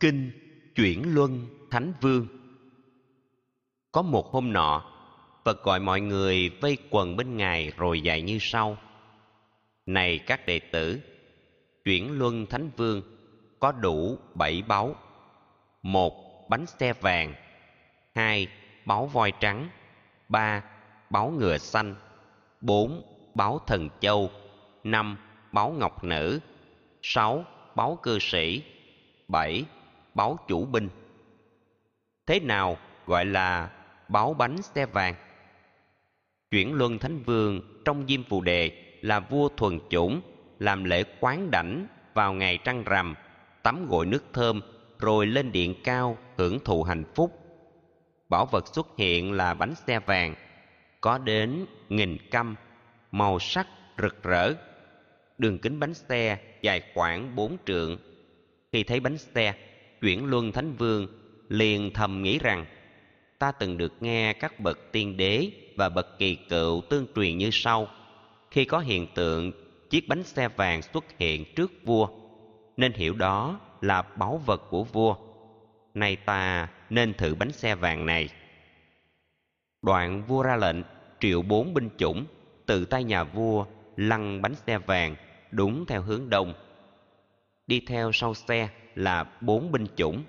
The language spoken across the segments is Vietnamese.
Kinh Chuyển Luân Thánh Vương Có một hôm nọ, Phật gọi mọi người vây quần bên Ngài rồi dạy như sau. Này các đệ tử, Chuyển Luân Thánh Vương có đủ bảy báu. Một, bánh xe vàng. Hai, báu voi trắng. Ba, báu ngựa xanh. Bốn, báu thần châu. Năm, báu ngọc nữ. Sáu, báu cư sĩ. Bảy, báo chủ binh. Thế nào gọi là báo bánh xe vàng? Chuyển luân thánh vương trong diêm phù đề là vua thuần chủng, làm lễ quán đảnh vào ngày trăng rằm, tắm gội nước thơm, rồi lên điện cao hưởng thụ hạnh phúc. Bảo vật xuất hiện là bánh xe vàng, có đến nghìn căm, màu sắc rực rỡ. Đường kính bánh xe dài khoảng bốn trượng. Khi thấy bánh xe chuyển luân thánh vương, liền thầm nghĩ rằng, ta từng được nghe các bậc tiên đế và bậc kỳ cựu tương truyền như sau. Khi có hiện tượng chiếc bánh xe vàng xuất hiện trước vua, nên hiểu đó là báu vật của vua. Nay ta nên thử bánh xe vàng này. Đoạn vua ra lệnh, triệu bốn binh chủng từ tay nhà vua lăn bánh xe vàng đúng theo hướng đông, đi theo sau xe là bốn binh chủng.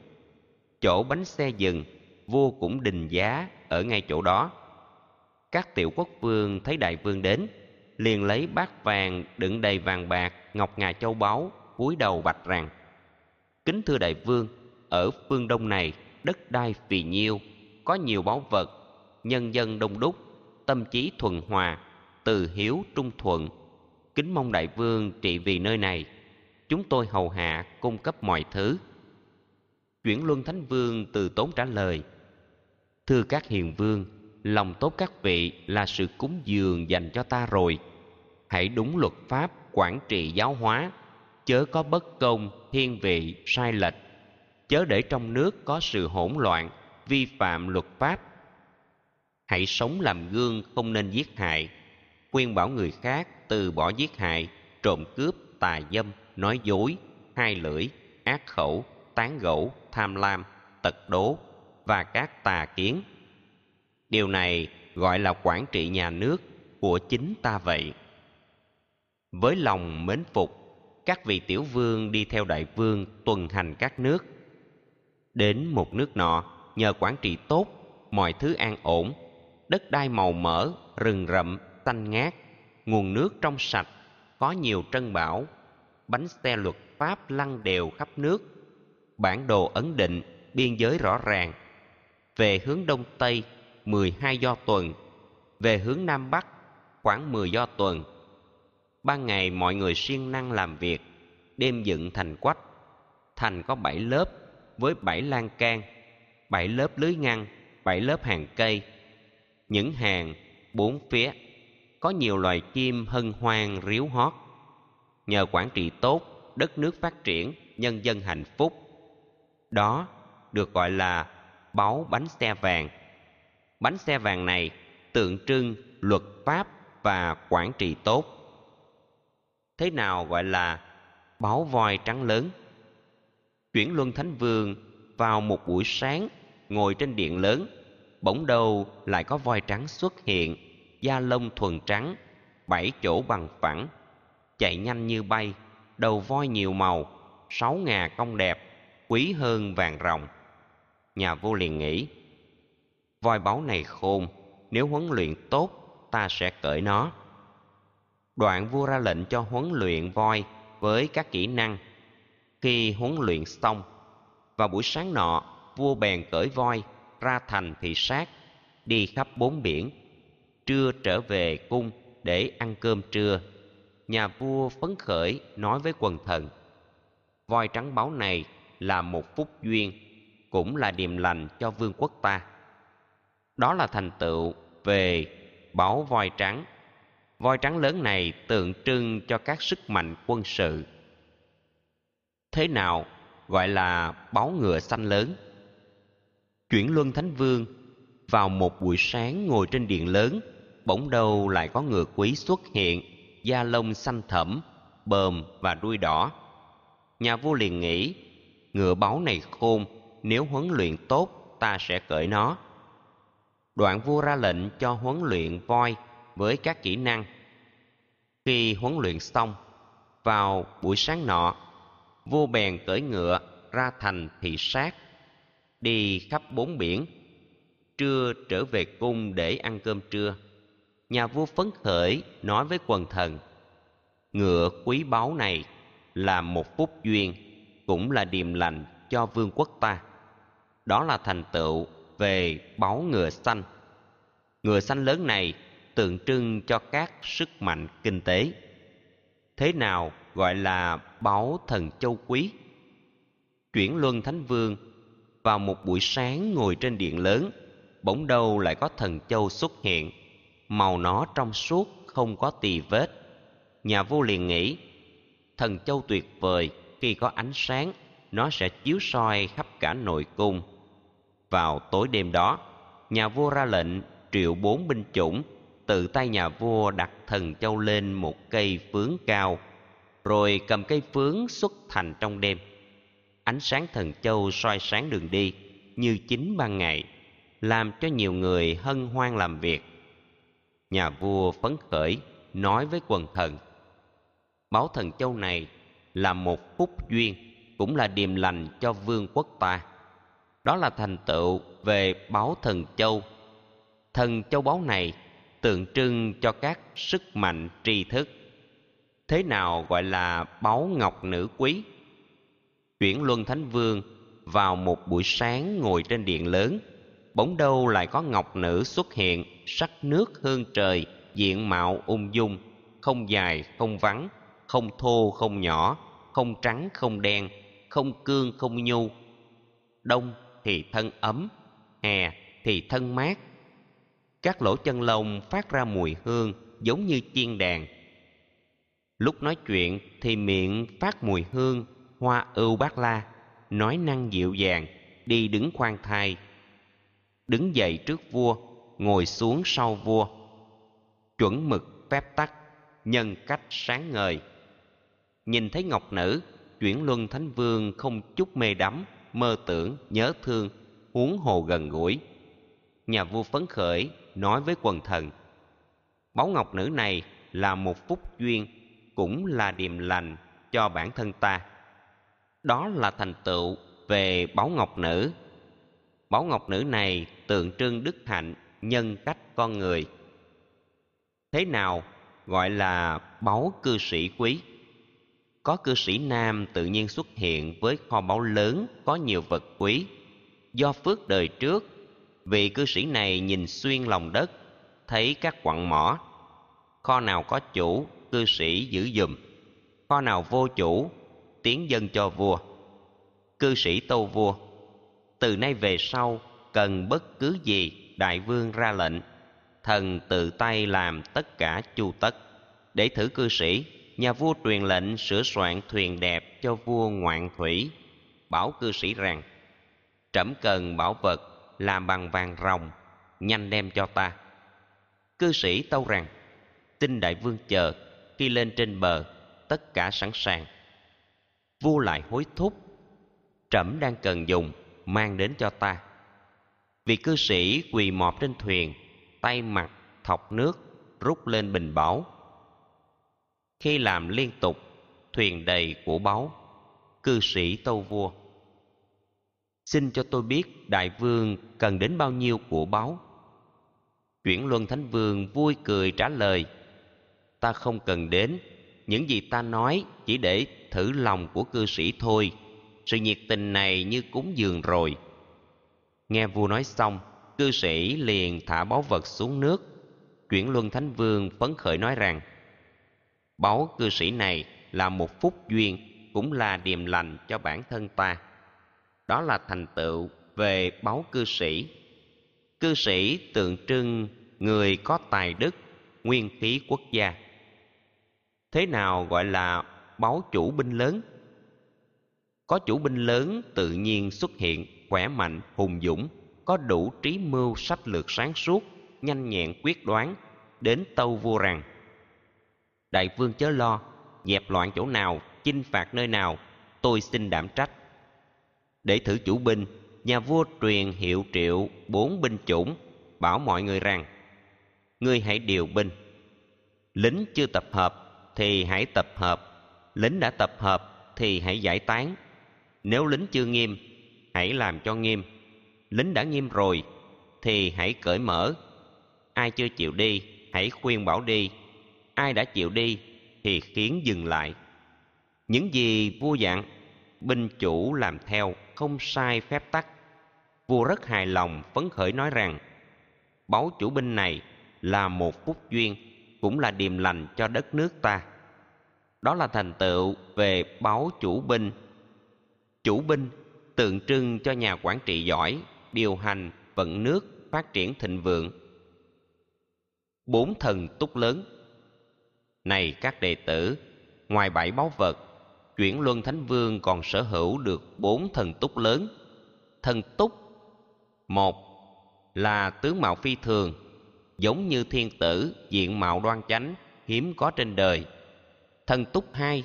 Chỗ bánh xe dừng vua cũng đình giá ở ngay chỗ đó. Các tiểu quốc vương thấy đại vương đến, liền lấy bát vàng đựng đầy vàng bạc, ngọc ngà châu báu, cúi đầu bạch rằng, kính thưa đại vương, ở phương đông này đất đai phì nhiêu, có nhiều báu vật, nhân dân đông đúc, tâm trí thuần hòa, từ hiếu trung thuận. Kính mong đại vương trị vì nơi này chúng tôi hầu hạ, cung cấp mọi thứ. Chuyển luân thánh vương từ tốn trả lời, thưa các hiền vương, lòng tốt các vị là sự cúng dường dành cho ta rồi. Hãy đúng luật pháp quản trị giáo hóa, chớ có bất công, thiên vị, sai lệch. Chớ để trong nước có sự hỗn loạn, vi phạm luật pháp. Hãy sống làm gương, không nên giết hại. Khuyên bảo người khác từ bỏ giết hại, trộm cướp, tà dâm nói dối, hai lưỡi, ác khẩu, tán gẫu, tham lam, tật đố và các tà kiến. Điều này gọi là quản trị nhà nước của chính ta vậy. Với lòng mến phục, các vị tiểu vương đi theo đại vương tuần hành các nước. Đến một nước nọ, nhờ quản trị tốt, mọi thứ an ổn, đất đai màu mỡ, rừng rậm xanh ngát, nguồn nước trong sạch, có nhiều trân bảo bánh xe luật pháp lăn đều khắp nước. Bản đồ ấn định, biên giới rõ ràng. Về hướng đông tây 12 do tuần. Về hướng nam bắc, khoảng 10 do tuần. Ban ngày mọi người siêng năng làm việc, đêm dựng thành quách. Thành có bảy lớp với bảy lan can, bảy lớp lưới ngăn, bảy lớp hàng cây. Những hàng, bốn phía, có nhiều loài chim hân hoan ríu hót nhờ quản trị tốt, đất nước phát triển, nhân dân hạnh phúc. Đó được gọi là báu bánh xe vàng. Bánh xe vàng này tượng trưng luật pháp và quản trị tốt. Thế nào gọi là báu voi trắng lớn? Chuyển luân thánh vương vào một buổi sáng, ngồi trên điện lớn, bỗng đâu lại có voi trắng xuất hiện, da lông thuần trắng, bảy chỗ bằng phẳng chạy nhanh như bay, đầu voi nhiều màu, sáu ngà cong đẹp, quý hơn vàng rồng nhà vua liền nghĩ, voi báu này khôn, nếu huấn luyện tốt, ta sẽ cởi nó. Đoạn vua ra lệnh cho huấn luyện voi với các kỹ năng. Khi huấn luyện xong, vào buổi sáng nọ, vua bèn cởi voi ra thành thị sát, đi khắp bốn biển, trưa trở về cung để ăn cơm trưa nhà vua phấn khởi nói với quần thần, voi trắng báu này là một phúc duyên, cũng là điềm lành cho vương quốc ta. Đó là thành tựu về báu voi trắng. Voi trắng lớn này tượng trưng cho các sức mạnh quân sự. Thế nào gọi là báu ngựa xanh lớn? Chuyển luân thánh vương, vào một buổi sáng ngồi trên điện lớn, bỗng đâu lại có ngựa quý xuất hiện da lông xanh thẫm, bờm và đuôi đỏ. Nhà vua liền nghĩ, ngựa báu này khôn, nếu huấn luyện tốt, ta sẽ cởi nó. Đoạn vua ra lệnh cho huấn luyện voi với các kỹ năng. Khi huấn luyện xong, vào buổi sáng nọ, vua bèn cởi ngựa ra thành thị sát, đi khắp bốn biển. Trưa trở về cung để ăn cơm trưa nhà vua phấn khởi nói với quần thần, ngựa quý báu này là một phúc duyên, cũng là điềm lành cho vương quốc ta. Đó là thành tựu về báu ngựa xanh. Ngựa xanh lớn này tượng trưng cho các sức mạnh kinh tế. Thế nào gọi là báu thần châu quý? Chuyển luân thánh vương, vào một buổi sáng ngồi trên điện lớn, bỗng đâu lại có thần châu xuất hiện màu nó trong suốt, không có tì vết. Nhà vua liền nghĩ, thần châu tuyệt vời, khi có ánh sáng, nó sẽ chiếu soi khắp cả nội cung. Vào tối đêm đó, nhà vua ra lệnh triệu bốn binh chủng, tự tay nhà vua đặt thần châu lên một cây phướng cao, rồi cầm cây phướng xuất thành trong đêm. Ánh sáng thần châu soi sáng đường đi, như chính ban ngày, làm cho nhiều người hân hoan làm việc nhà vua phấn khởi, nói với quần thần, báo thần châu này là một phúc duyên, cũng là điềm lành cho vương quốc ta. Đó là thành tựu về báo thần châu. Thần châu báu này tượng trưng cho các sức mạnh tri thức. Thế nào gọi là báu ngọc nữ quý? Chuyển luân thánh vương vào một buổi sáng ngồi trên điện lớn bỗng đâu lại có ngọc nữ xuất hiện, sắc nước hương trời, diện mạo ung dung, không dài, không vắng, không thô, không nhỏ, không trắng, không đen, không cương, không nhu. Đông thì thân ấm, hè thì thân mát. Các lỗ chân lông phát ra mùi hương giống như chiên đàn. Lúc nói chuyện thì miệng phát mùi hương, hoa ưu bát la, nói năng dịu dàng, đi đứng khoan thai đứng dậy trước vua, ngồi xuống sau vua. Chuẩn mực phép tắc, nhân cách sáng ngời. Nhìn thấy ngọc nữ, chuyển luân thánh vương không chút mê đắm, mơ tưởng, nhớ thương, huống hồ gần gũi. Nhà vua phấn khởi, nói với quần thần, báu ngọc nữ này là một phúc duyên, cũng là điềm lành cho bản thân ta. Đó là thành tựu về báu ngọc nữ báu ngọc nữ này tượng trưng đức hạnh nhân cách con người. Thế nào gọi là báu cư sĩ quý? Có cư sĩ nam tự nhiên xuất hiện với kho báu lớn, có nhiều vật quý. Do phước đời trước vị cư sĩ này nhìn xuyên lòng đất, thấy các quặng mỏ. Kho nào có chủ, cư sĩ giữ giùm kho nào vô chủ, tiến dân cho vua. Cư sĩ tâu vua từ nay về sau cần bất cứ gì đại vương ra lệnh. Thần tự tay làm tất cả chu tất. Để thử cư sĩ, nhà vua truyền lệnh sửa soạn thuyền đẹp cho vua ngoạn thủy, bảo cư sĩ rằng, trẫm cần bảo vật làm bằng vàng rồng, nhanh đem cho ta. Cư sĩ tâu rằng, tin đại vương chờ, khi lên trên bờ, tất cả sẵn sàng. Vua lại hối thúc, trẫm đang cần dùng mang đến cho ta. Vị cư sĩ quỳ mọp trên thuyền, tay mặt thọc nước, rút lên bình báu. Khi làm liên tục, thuyền đầy của báu, cư sĩ tâu vua. Xin cho tôi biết đại vương cần đến bao nhiêu của báu. Chuyển luân thánh vương vui cười trả lời, ta không cần đến, những gì ta nói chỉ để thử lòng của cư sĩ thôi sự nhiệt tình này như cúng dường rồi. Nghe vua nói xong, cư sĩ liền thả báu vật xuống nước. Chuyển luân thánh vương phấn khởi nói rằng, báu cư sĩ này là một phúc duyên, cũng là điềm lành cho bản thân ta. Đó là thành tựu về báu cư sĩ. Cư sĩ tượng trưng người có tài đức, nguyên khí quốc gia. Thế nào gọi là báu chủ binh lớn? Có chủ binh lớn tự nhiên xuất hiện, khỏe mạnh, hùng dũng, có đủ trí mưu sách lược sáng suốt, nhanh nhẹn, quyết đoán, đến tâu vua rằng đại vương chớ lo, dẹp loạn chỗ nào, chinh phạt nơi nào, tôi xin đảm trách. Để thử chủ binh, nhà vua truyền hiệu triệu bốn binh chủng, bảo mọi người rằng, ngươi hãy điều binh. Lính chưa tập hợp thì hãy tập hợp, lính đã tập hợp thì hãy giải tán nếu lính chưa nghiêm, hãy làm cho nghiêm. Lính đã nghiêm rồi, thì hãy cởi mở. Ai chưa chịu đi, hãy khuyên bảo đi. Ai đã chịu đi, thì khiến dừng lại. Những gì vua dặn, binh chủ làm theo, không sai phép tắc. Vua rất hài lòng, phấn khởi nói rằng, báu chủ binh này là một phúc duyên, cũng là điềm lành cho đất nước ta. Đó là thành tựu về báu chủ binh chủ binh tượng trưng cho nhà quản trị giỏi, điều hành, vận nước, phát triển thịnh vượng. Bốn thần túc lớn. Này các đệ tử, ngoài bảy báu vật, chuyển luân thánh vương còn sở hữu được bốn thần túc lớn. Thần túc, một, là tướng mạo phi thường, giống như thiên tử, diện mạo đoan chánh, hiếm có trên đời. Thần túc hai,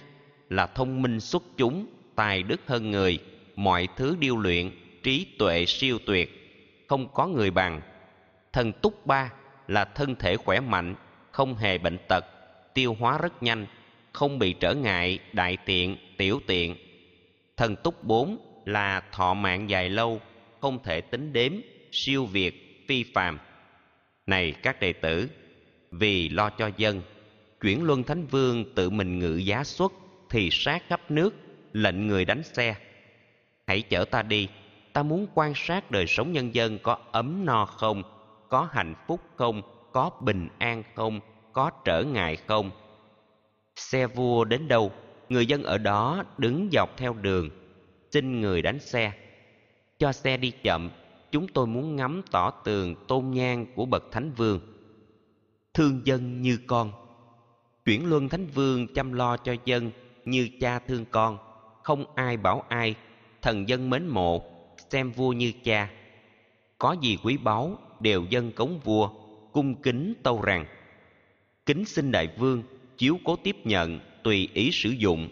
là thông minh xuất chúng tài đức hơn người, mọi thứ điêu luyện, trí tuệ siêu tuyệt, không có người bằng. Thần túc ba là thân thể khỏe mạnh, không hề bệnh tật, tiêu hóa rất nhanh, không bị trở ngại đại tiện, tiểu tiện. Thần túc bốn là thọ mạng dài lâu, không thể tính đếm, siêu việt, phi phàm. Này các đệ tử, vì lo cho dân, chuyển luân thánh vương tự mình ngự giá xuất, thì sát khắp nước lệnh người đánh xe. Hãy chở ta đi. Ta muốn quan sát đời sống nhân dân có ấm no không, có hạnh phúc không, có bình an không, có trở ngại không. Xe vua đến đâu, người dân ở đó đứng dọc theo đường, xin người đánh xe. Cho xe đi chậm, chúng tôi muốn ngắm tỏ tường tôn nhang của bậc thánh vương. Thương dân như con. Chuyển luân thánh vương chăm lo cho dân như cha thương con không ai bảo ai, thần dân mến mộ, xem vua như cha. Có gì quý báu, đều dân cống vua, cung kính tâu rằng. Kính xin đại vương chiếu cố tiếp nhận, tùy ý sử dụng.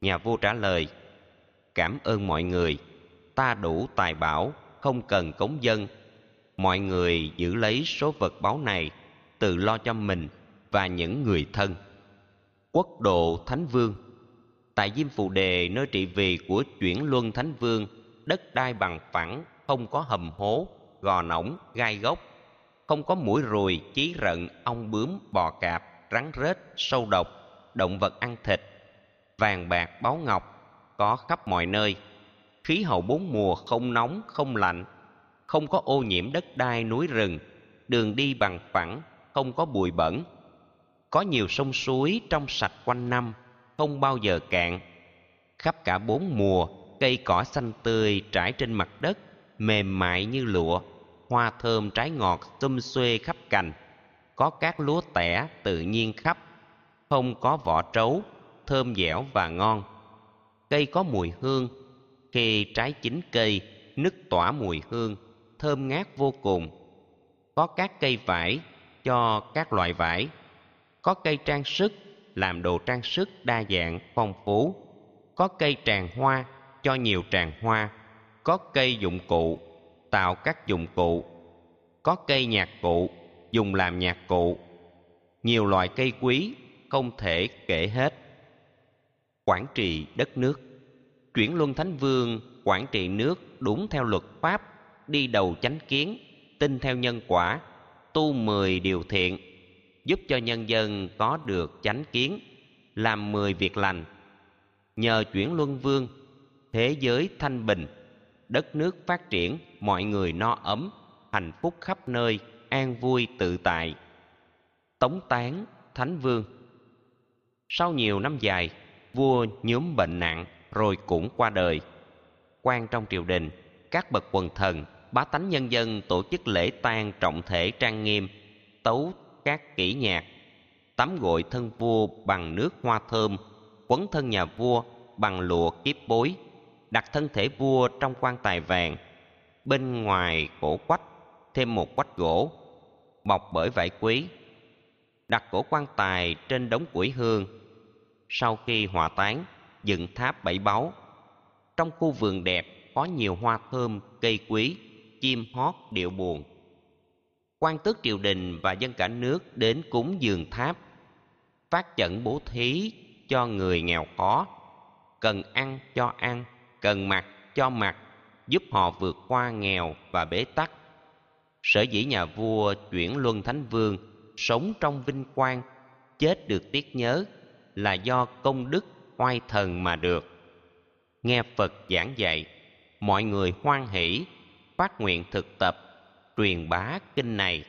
Nhà vua trả lời, cảm ơn mọi người, ta đủ tài bảo, không cần cống dân. Mọi người giữ lấy số vật báu này, tự lo cho mình và những người thân. Quốc độ thánh vương tại diêm phù đề, nơi trị vì của chuyển luân thánh vương, đất đai bằng phẳng, không có hầm hố, gò nõng gai gốc không có mũi ruồi chí rận, ong bướm, bò cạp, rắn rết, sâu độc, động vật ăn thịt, vàng bạc, báu ngọc, có khắp mọi nơi. Khí hậu bốn mùa không nóng, không lạnh, không có ô nhiễm đất đai núi rừng, đường đi bằng phẳng, không có bụi bẩn. Có nhiều sông suối trong sạch quanh năm không bao giờ cạn. Khắp cả bốn mùa, cây cỏ xanh tươi trải trên mặt đất, mềm mại như lụa, hoa thơm trái ngọt xum xuê khắp cành. Có các lúa tẻ tự nhiên khắp, không có vỏ trấu, thơm dẻo và ngon. Cây có mùi hương, khi trái chín cây, nứt tỏa mùi hương, thơm ngát vô cùng. Có các cây vải, cho các loại vải. Có cây trang sức làm đồ trang sức đa dạng, phong phú. Có cây tràng hoa cho nhiều tràng hoa, có cây dụng cụ tạo các dụng cụ, có cây nhạc cụ dùng làm nhạc cụ. Nhiều loại cây quý không thể kể hết. Quản trị đất nước. Chuyển luân thánh vương, quản trị nước đúng theo luật pháp, đi đầu chánh kiến, tin theo nhân quả, tu mười điều thiện giúp cho nhân dân có được chánh kiến, làm mười việc lành. Nhờ chuyển luân vương, thế giới thanh bình, đất nước phát triển, mọi người no ấm, hạnh phúc khắp nơi, an vui tự tại. Tống tán thánh vương. Sau nhiều năm dài, vua nhúm bệnh nặng rồi cũng qua đời. Quan trong triều đình, các bậc quần thần, bá tánh nhân dân tổ chức lễ tang trọng thể trang nghiêm, tấu các kỹ nhạc. Tắm gội thân vua bằng nước hoa thơm quấn thân nhà vua bằng lụa kiếp bối đặt thân thể vua trong quan tài vàng. Bên ngoài cổ quách thêm một quách gỗ bọc bởi vải quý. Đặt cổ quan tài trên đống củi hương. Sau khi hỏa táng dựng tháp bảy báu. Trong khu vườn đẹp có nhiều hoa thơm, cây quý, chim hót điệu buồn quan tước triều đình và dân cả nước đến cúng dường tháp, phát chẩn bố thí cho người nghèo khó, cần ăn cho ăn, cần mặc cho mặc, giúp họ vượt qua nghèo và bế tắc. Sở dĩ nhà vua chuyển luân thánh vương sống trong vinh quang, chết được tiếc nhớ là do công đức oai thần mà được. Nghe Phật giảng dạy, mọi người hoan hỷ, phát nguyện thực tập, truyền bá kinh này.